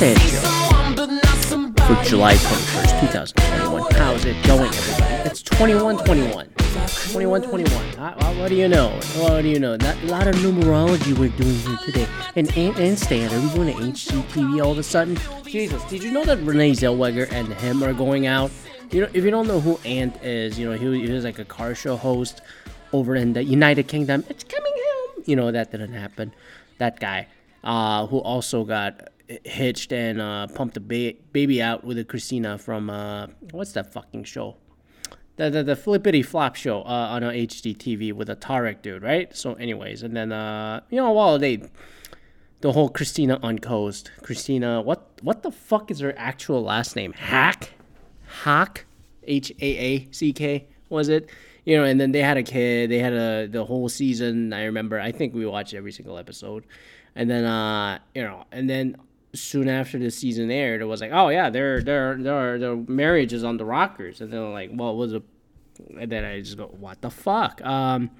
For July 21st, 2021. How's it going, everybody? It's 2121. 2121. Uh, uh, what do you know? What do you know? A lot of numerology we're doing here today. And Ant Anstead, are we going to HGTV all of a sudden? Jesus, did you know that Renee Zellweger and him are going out? You know, if you don't know who Ant is, you know, he, he was like a car show host over in the United Kingdom. It's coming home. You know, that didn't happen. That guy, uh, who also got hitched and uh, pumped a ba- baby out with a Christina from, uh, what's that fucking show? The, the, the flippity flop show uh, on a HGTV with a Tarek dude, right? So, anyways, and then, uh, you know, while they the whole Christina Uncoast. Christina, what what the fuck is her actual last name? Hack, Hack, H A A C K was it? You know, and then they had a kid. They had a the whole season. I remember. I think we watched every single episode, and then uh, you know, and then soon after the season aired, it was like, oh yeah, their their their their marriage is on the rockers, and they're like, well, was a, and then I just go, what the fuck? Um,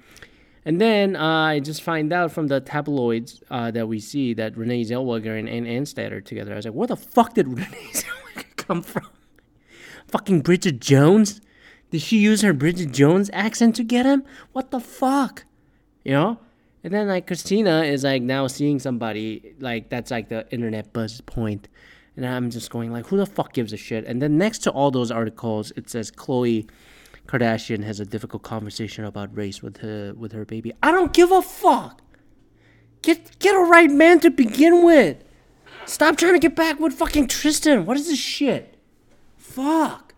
and then uh, I just find out from the tabloids uh, that we see that Renee Zellweger and Ant Anstead are together. I was like, where the fuck did Renee Zellweger come from? Fucking Bridget Jones? Did she use her Bridget Jones accent to get him? What the fuck? You know? And then like Christina is like now seeing somebody like that's like the internet buzz point. And I'm just going like, who the fuck gives a shit? And then next to all those articles, it says Khloe Kardashian has a difficult conversation about race with her with her baby. I don't give a fuck. Get get a right man to begin with. Stop trying to get back with fucking Tristan. What is this shit? Fuck.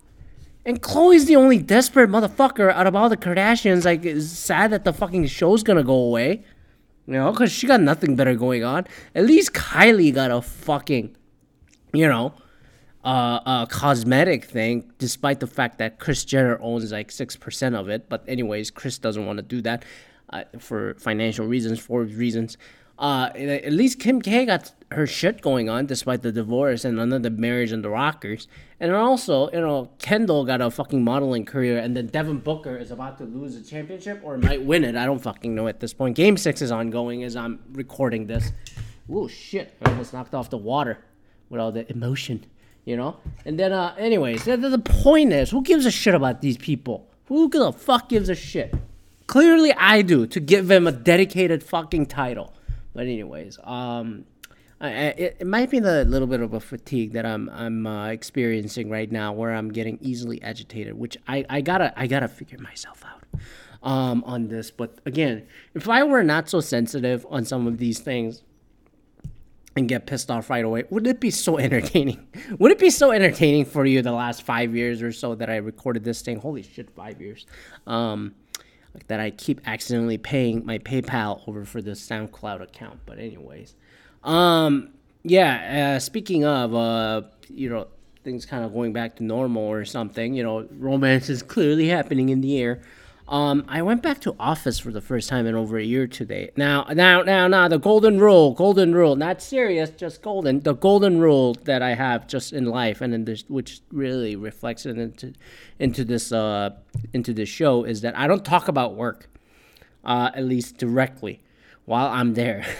And Khloe's the only desperate motherfucker out of all the Kardashians. Like, it's sad that the fucking show's gonna go away. You know, because she got nothing better going on. At least Kylie got a fucking, you know, uh, a cosmetic thing, despite the fact that Kris Jenner owns like 6% of it. But, anyways, Kris doesn't want to do that uh, for financial reasons, for reasons. Uh, at least Kim K got her shit going on despite the divorce and another marriage and the Rockers. And also, you know, Kendall got a fucking modeling career, and then Devin Booker is about to lose the championship or might win it. I don't fucking know at this point. Game six is ongoing as I'm recording this. Oh shit! I almost knocked off the water with all the emotion, you know. And then, uh, anyways, the, the point is, who gives a shit about these people? Who the fuck gives a shit? Clearly, I do to give them a dedicated fucking title. But anyways, um, I, it, it might be the little bit of a fatigue that I'm I'm uh, experiencing right now, where I'm getting easily agitated, which I, I gotta I gotta figure myself out um, on this. But again, if I were not so sensitive on some of these things and get pissed off right away, would it be so entertaining? would it be so entertaining for you the last five years or so that I recorded this thing? Holy shit, five years. Um, like that I keep accidentally paying my PayPal over for the SoundCloud account. But anyways, um, yeah. Uh, speaking of, uh, you know, things kind of going back to normal or something. You know, romance is clearly happening in the air. Um, I went back to office for the first time in over a year today. Now, now, now, now, the golden rule, golden rule, not serious, just golden. The golden rule that I have just in life, and in this, which really reflects it into, into this, uh, into this show, is that I don't talk about work, uh, at least directly, while I'm there.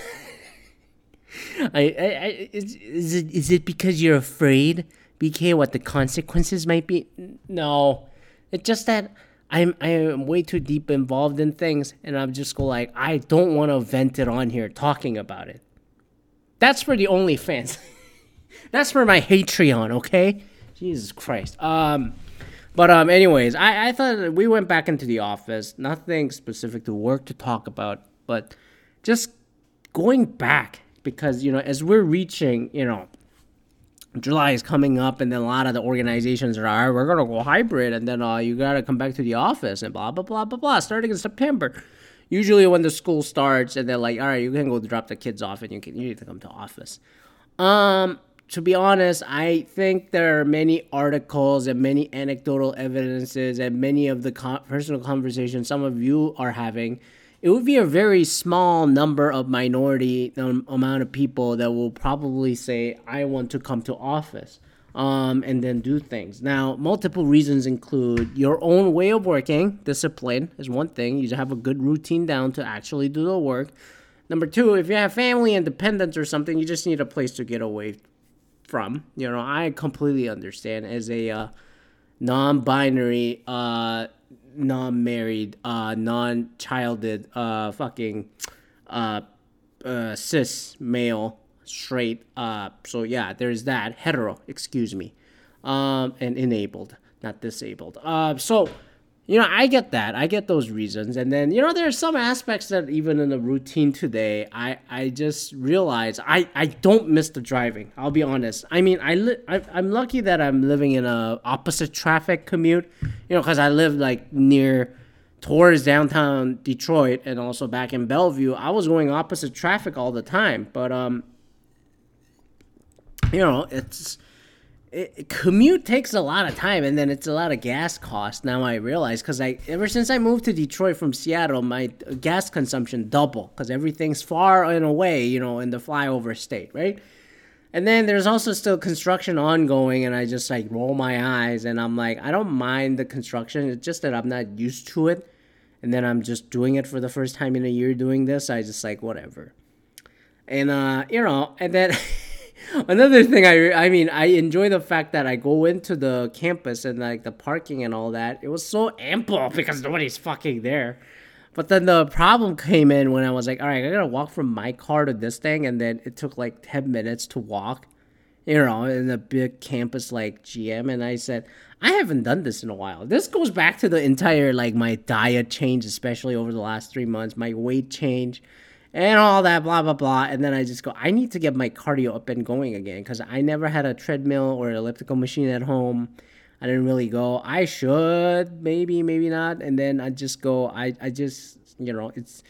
I, I, I is, is it is it because you're afraid, BK, what the consequences might be? No, it's just that I'm I am way too deep involved in things, and I'm just go like I don't want to vent it on here talking about it. That's for the OnlyFans. That's for my Patreon, okay? Jesus Christ. Um, but um, anyways, I I thought we went back into the office. Nothing specific to work to talk about, but just going back because you know as we're reaching, you know July is coming up, and then a lot of the organizations are, we're gonna go hybrid, and then uh, you gotta come back to the office, and blah blah blah blah blah. Starting in September, usually when the school starts, and they're like, all right, you can go drop the kids off, and you can you need to come to office. Um, to be honest, I think there are many articles and many anecdotal evidences and many of the con- personal conversations some of you are having it would be a very small number of minority um, amount of people that will probably say i want to come to office um, and then do things. Now multiple reasons include your own way of working discipline is one thing. You have a good routine down to actually do the work. Number two, if you have family and dependents or something, you just need a place to get away from. You know, I completely understand as a uh, non-binary, uh, non-married, uh, non-childed, uh, fucking, uh, uh, cis male, straight. Uh, so yeah, there's that hetero. Excuse me, um, and enabled, not disabled. Uh, so you know, I get that. I get those reasons. And then, you know, there are some aspects that even in the routine today, I, I just realize I, I don't miss the driving. I'll be honest. I mean, I, I I'm lucky that I'm living in a opposite traffic commute, you know, because I live like near towards downtown Detroit and also back in Bellevue. I was going opposite traffic all the time. But, um, you know, it's it, commute takes a lot of time and then it's a lot of gas cost now i realize because i ever since i moved to detroit from seattle my gas consumption double because everything's far and away you know in the flyover state right? And then there's also still construction ongoing and i just like roll my eyes and i'm like i don't mind the construction it's just that i'm not used to it and then i'm just doing it for the first time in a year doing this i just like whatever. And uh you know and then Another thing I I mean I enjoy the fact that I go into the campus and like the parking and all that. It was so ample because nobody's fucking there. But then the problem came in when I was like, all right, I gotta walk from my car to this thing, and then it took like ten minutes to walk, you know, in a big campus like GM. And I said, I haven't done this in a while. This goes back to the entire like my diet change, especially over the last three months, my weight change and all that blah blah blah. And then i just go i need to get my cardio up and going again because i never had a treadmill or an elliptical machine at home. I didn't really go. I should maybe maybe not. And then i just go i, I just you know it's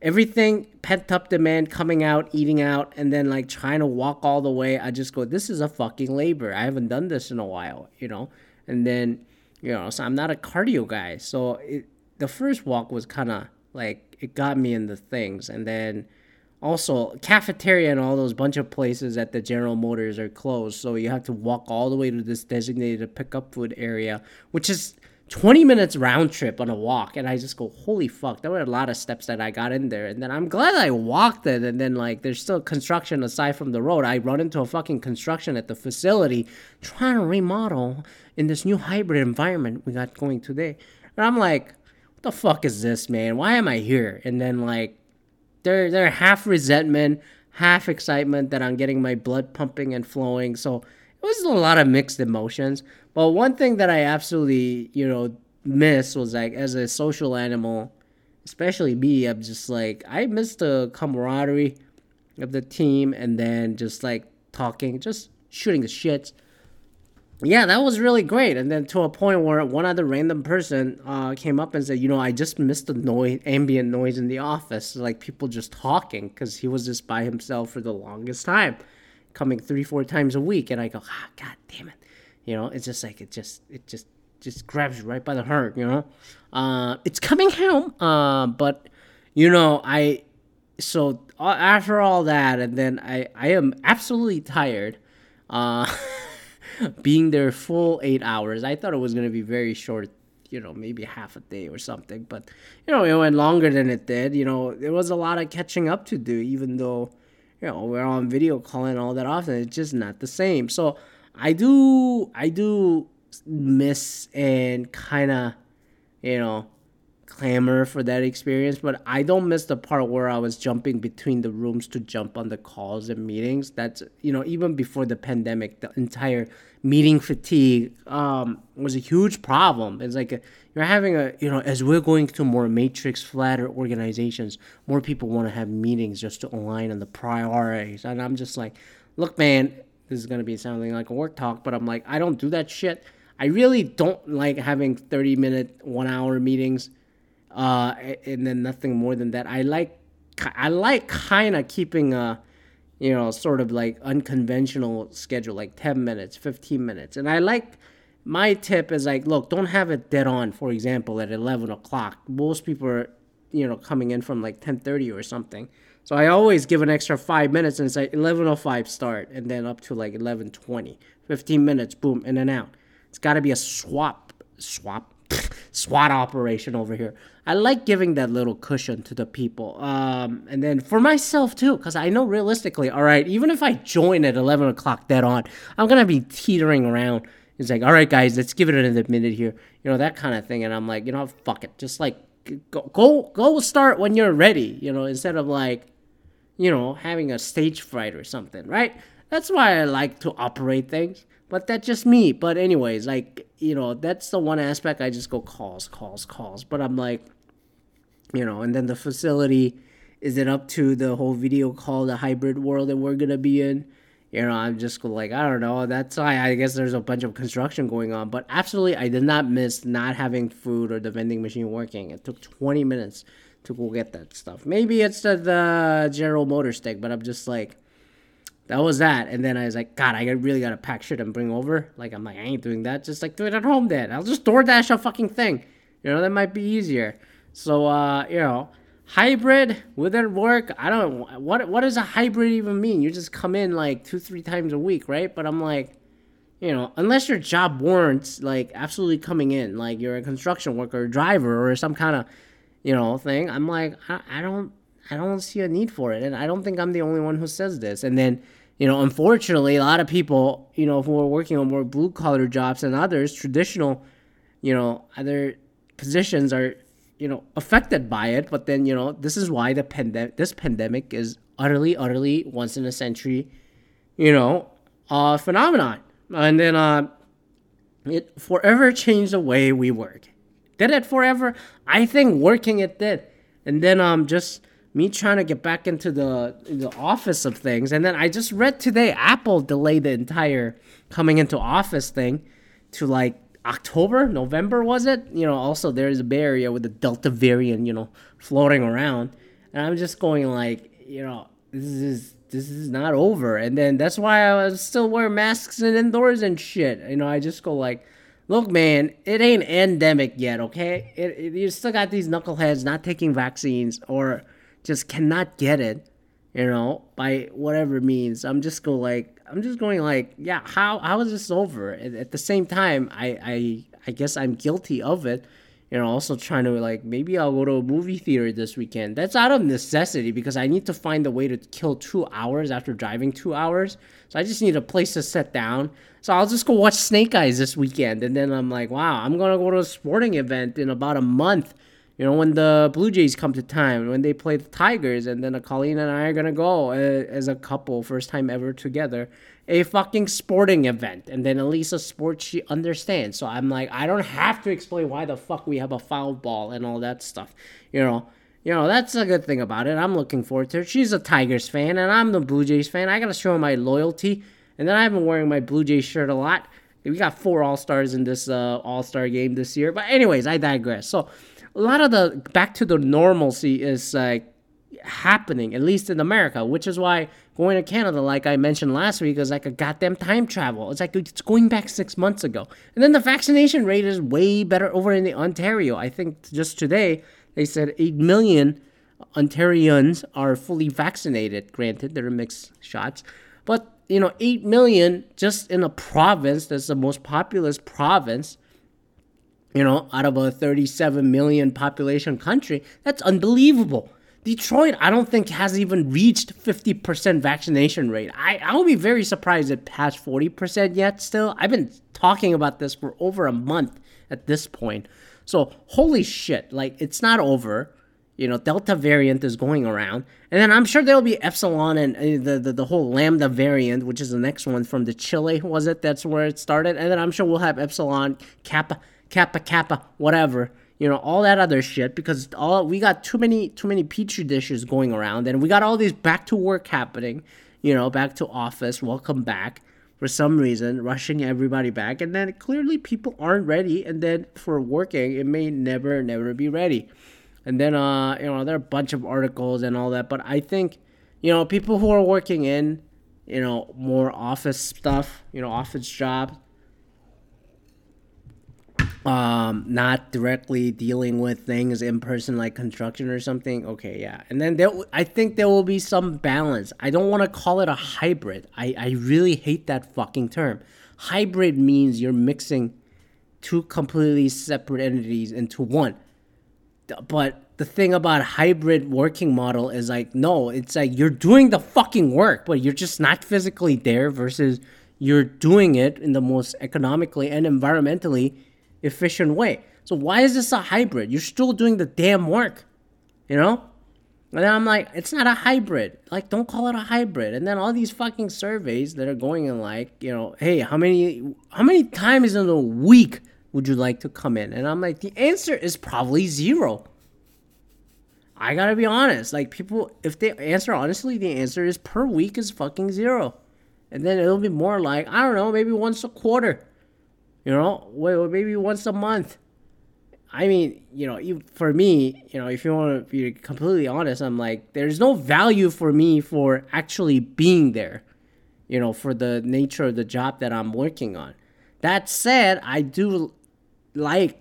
everything pent up demand coming out eating out and then like trying to walk all the way. I just go this is a fucking labor. I haven't done this in a while you know? And then you know so i'm not a cardio guy. So it, the first walk was kind of like it got me in the things. And then also cafeteria and all those bunch of places at the General Motors are closed, so you have to walk all the way to this designated pickup food area, which is 20 minutes round trip on a walk. And i just go holy fuck there were a lot of steps that i got in there. And then i'm glad i walked it. And then like there's still construction aside from the road. I run into a fucking construction at the facility trying to remodel in this new hybrid environment we got going today. And i'm like the fuck is this, man? Why am I here? And then like they're they're half resentment, half excitement that I'm getting my blood pumping and flowing. So it was a lot of mixed emotions. But one thing that I absolutely, you know, miss was like as a social animal, especially me, I'm just like I miss the camaraderie of the team and then just like talking, just shooting the shits yeah, that was really great. And then to a point where one other random person uh, came up and said, you know, I just missed the noise, ambient noise in the office, like people just talking, because he was just by himself for the longest time, coming three, four times a week. And I go, ah, god damn it, you know, it's just like it just, it just, just grabs you right by the heart, you know. Uh, it's coming home, uh, but you know, I, so uh, after all that, and then I, I am absolutely tired. Uh, being there full eight hours. I thought it was gonna be very short, you know, maybe half a day or something. But you know, it went longer than it did. You know, there was a lot of catching up to do, even though you know we're on video calling all that often. It's just not the same. So I do, I do miss and kind of, you know, clamor for that experience, but I don't miss the part where I was jumping between the rooms to jump on the calls and meetings. That's you know even before the pandemic, the entire meeting fatigue um, was a huge problem. It's like a, you're having a you know as we're going to more matrix flatter organizations, more people want to have meetings just to align on the priorities, and I'm just like, look, man, this is gonna be sounding like a work talk, but I'm like, I don't do that shit. I really don't like having 30 minute, one hour meetings uh, and then nothing more than that. I like I like kind of keeping a you know sort of like unconventional schedule, like ten minutes, fifteen minutes, and I like. My tip is like, look, don't have it dead on. For example, at eleven o'clock, most people are, you know, coming in from like ten thirty or something. So I always give an extra five minutes and it's say 11.05 start and then up to like 11.20. 15 minutes, boom, in and out. It's got to be a swap, swap, SWAT operation over here. I like giving that little cushion to the people. Um, and then for myself too, because I know realistically, all right, even if I join at 11 o'clock dead on, I'm going to be teetering around. It's like, all right, guys, let's give it another minute here. You know, that kind of thing. And I'm like, you know, fuck it. Just like, go, go, go start when you're ready, you know, instead of like, you know, having a stage fright or something, right? That's why I like to operate things. But that's just me. But anyways, like, you know, that's the one aspect I just go calls, calls, calls. But I'm like, you know, and then the facility is it up to the whole video call, the hybrid world that we're gonna be in? You know, I'm just like, I don't know. That's why I guess there's a bunch of construction going on. But absolutely, I did not miss not having food or the vending machine working. It took 20 minutes to go get that stuff. Maybe it's the, the General Motor stick, but I'm just like, that was that. And then I was like, God, I really gotta pack shit and bring over. Like, I'm like, I ain't doing that. Just like do it at home then. I'll just DoorDash a fucking thing. You know, that might be easier. So, uh, you know, hybrid it work? I don't. What what does a hybrid even mean? You just come in like two three times a week, right? But I'm like, you know, unless your job warrants like absolutely coming in, like you're a construction worker, driver, or some kind of, you know, thing. I'm like, I, I don't. I don't see a need for it, and I don't think I'm the only one who says this. And then, you know, unfortunately, a lot of people, you know, who are working on more blue collar jobs than others, traditional, you know, other positions are you know affected by it. But then you know this is why the pandemic this pandemic is utterly utterly once in a century you know uh phenomenon. And then uh it forever changed the way we work. Did it forever? I think working it did. And then um just me trying to get back into the the office of things and then i just read today apple delayed the entire coming into office thing to like October, November was it? You know, also there's a Bay Area with the Delta variant, you know, floating around, and I'm just going like, you know, this is this is not over, and then that's why I was still wear masks and indoors and shit. You know, I just go like, look, man, it ain't endemic yet, okay? It, it, you still got these knuckleheads not taking vaccines or just cannot get it, you know, by whatever means. I'm just go like, I'm just going like, yeah, how how is this over? At, at the same time, I, I I guess I'm guilty of it. You know, also trying to like maybe I'll go to a movie theater this weekend. That's out of necessity because I need to find a way to kill two hours after driving two hours. So I just need a place to sit down. So I'll just go watch Snake Eyes this weekend, and then I'm like, wow, I'm gonna go to a sporting event in about a month you know, when the Blue Jays come to town, when they play the Tigers, and then Colleen and I are gonna go uh, as a couple, first time ever together, a fucking sporting event, and then Elisa sports she understands. So I'm like, I don't have to explain why the fuck we have a foul ball and all that stuff, you know. You know, that's a good thing about it. I'm looking forward to it. She's a Tigers fan, and I'm the Blue Jays fan. I gotta show my loyalty. And then I've been wearing my Blue Jays shirt a lot. We got four All Stars in this uh, All Star game this year. But anyways, I digress. So a lot of the back to the normalcy is like happening, at least in America, which is why going to Canada, like I mentioned last week, is like a goddamn time travel. It's like it's going back six months ago. And then the vaccination rate is way better over in the Ontario. I think just today they said 8 million Ontarians are fully vaccinated. Granted, they're mixed shots. But, you know, 8 million just in a province that's the most populous province you know, out of a 37 million population country. That's unbelievable. Detroit, I don't think has even reached 50% vaccination rate. I, I will be very surprised it passed 40% yet still. I've been talking about this for over a month at this point. So, holy shit, like, it's not over. You know, Delta variant is going around. And then I'm sure there'll be Epsilon and uh, the, the, the whole Lambda variant, which is the next one from the Chile, was it? That's where it started. And then I'm sure we'll have Epsilon, Kappa kappa kappa whatever you know all that other shit because all we got too many too many petri dishes going around and we got all these back to work happening you know back to office welcome back for some reason rushing everybody back and then clearly people aren't ready and then for working it may never never be ready. And then uh you know there are a bunch of articles and all that but i think you know people who are working in you know more office stuff you know office jobs um, not directly dealing with things in person like construction or something. Okay, yeah. And then there, I think there will be some balance. I don't want to call it a hybrid. I, I really hate that fucking term. Hybrid means you're mixing two completely separate entities into one. But the thing about hybrid working model is like no, it's like you're doing the fucking work, but you're just not physically there versus you're doing it in the most economically and environmentally efficient way. So why is this a hybrid? You're still doing the damn work. You know? And then I'm like, it's not a hybrid. Like, don't call it a hybrid. And then all these fucking surveys that are going in like, you know, hey, how many how many times in a week would you like to come in? And I'm like, the answer is probably zero. I gotta be honest. Like people if they answer honestly, the answer is per week is fucking zero. And then it'll be more like, I don't know, maybe once a quarter. You know, maybe once a month. I mean, you know, you, for me, you know, if you want to be completely honest, I'm like, there's no value for me for actually being there, you know, for the nature of the job that I'm working on. That said, I do like,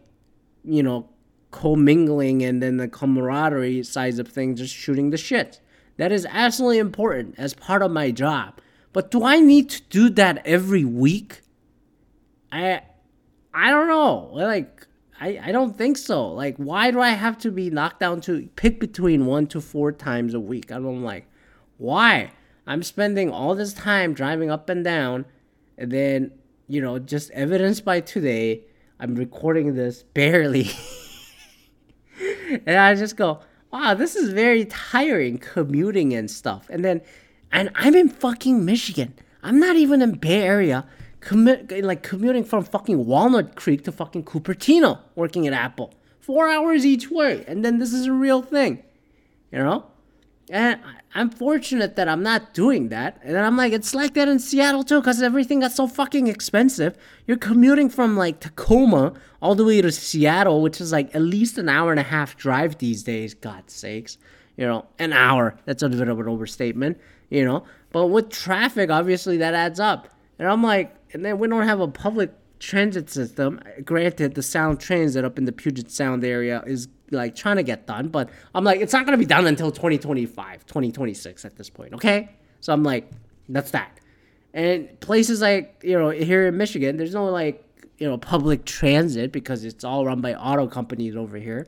you know, commingling and then the camaraderie size of things, just shooting the shit. That is absolutely important as part of my job. But do I need to do that every week? I I don't know. Like I, I don't think so. Like, why do I have to be knocked down to pick between one to four times a week? I'm like, why? I'm spending all this time driving up and down, and then, you know, just evidenced by today, I'm recording this barely. and I just go, wow, this is very tiring commuting and stuff. And then, and I'm in fucking Michigan. I'm not even in Bay Area like commuting from fucking Walnut Creek to fucking Cupertino, working at Apple, four hours each way, and then this is a real thing, you know. And I'm fortunate that I'm not doing that. And I'm like, it's like that in Seattle too, because everything got so fucking expensive. You're commuting from like Tacoma all the way to Seattle, which is like at least an hour and a half drive these days, God's sakes. You know, an hour. That's a bit of an overstatement, you know. But with traffic, obviously that adds up. And I'm like, and then we don't have a public transit system. Granted, the Sound Transit up in the Puget Sound area is like trying to get done, but I'm like, it's not gonna be done until 2025, 2026 at this point, okay? So I'm like, that's that. And places like, you know, here in Michigan, there's no like, you know, public transit because it's all run by auto companies over here.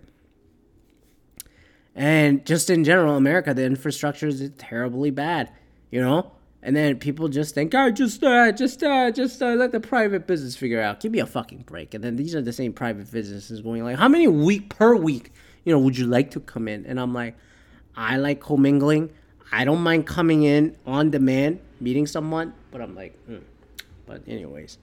And just in general, America, the infrastructure is terribly bad, you know? And then people just think, oh, just, uh, just, uh, just uh, let the private business figure out. Give me a fucking break. And then these are the same private businesses going like, how many week per week, you know, would you like to come in? And I'm like, I like commingling. I don't mind coming in on demand, meeting someone. But I'm like, hmm. but anyways,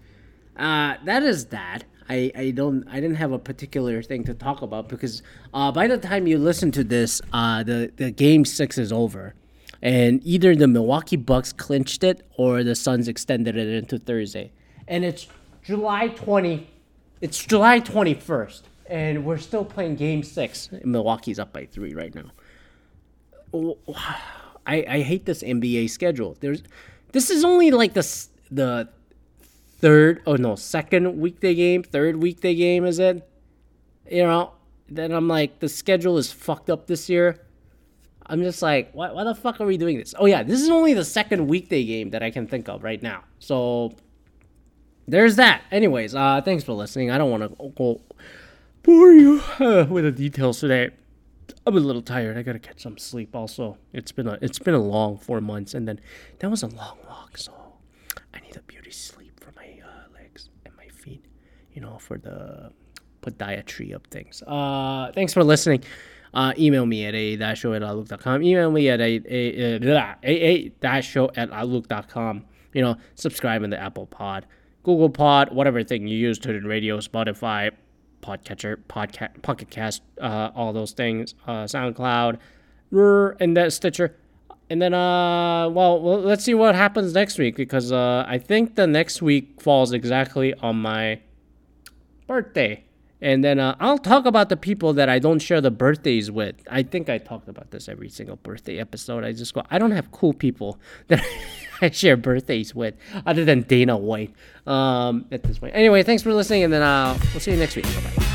uh, that is that. I, I don't I didn't have a particular thing to talk about because uh, by the time you listen to this, uh, the the game six is over and either the Milwaukee Bucks clinched it or the Suns extended it into Thursday. And it's July 20 it's July 21st and we're still playing game 6. Milwaukee's up by 3 right now. I I hate this NBA schedule. There's this is only like the the third oh no, second weekday game, third weekday game is it? You know, then I'm like the schedule is fucked up this year I'm just like, why, why the fuck are we doing this? Oh yeah, this is only the second weekday game that I can think of right now. So there's that. Anyways, uh, thanks for listening. I don't want to go bore you uh, with the details today. I'm a little tired. I gotta catch some sleep. Also, it's been a it's been a long four months, and then that was a long walk. So I need a beauty sleep for my uh, legs and my feet. You know, for the podiatry of things. Uh, thanks for listening. Uh, email me at a show at outlook.com. Email me at a a, a, a show at outlook.com. You know, subscribe in the Apple Pod, Google Pod, whatever thing you use, the radio, Spotify, Podcatcher, Podcast, Pocket Cast, uh, all those things, uh, SoundCloud, and then Stitcher. And then, uh, well, well, let's see what happens next week because uh, I think the next week falls exactly on my birthday. And then uh, I'll talk about the people that I don't share the birthdays with. I think I talked about this every single birthday episode. I just go, I don't have cool people that I share birthdays with other than Dana White um, at this point. Anyway, thanks for listening, and then uh, we'll see you next week. Bye bye.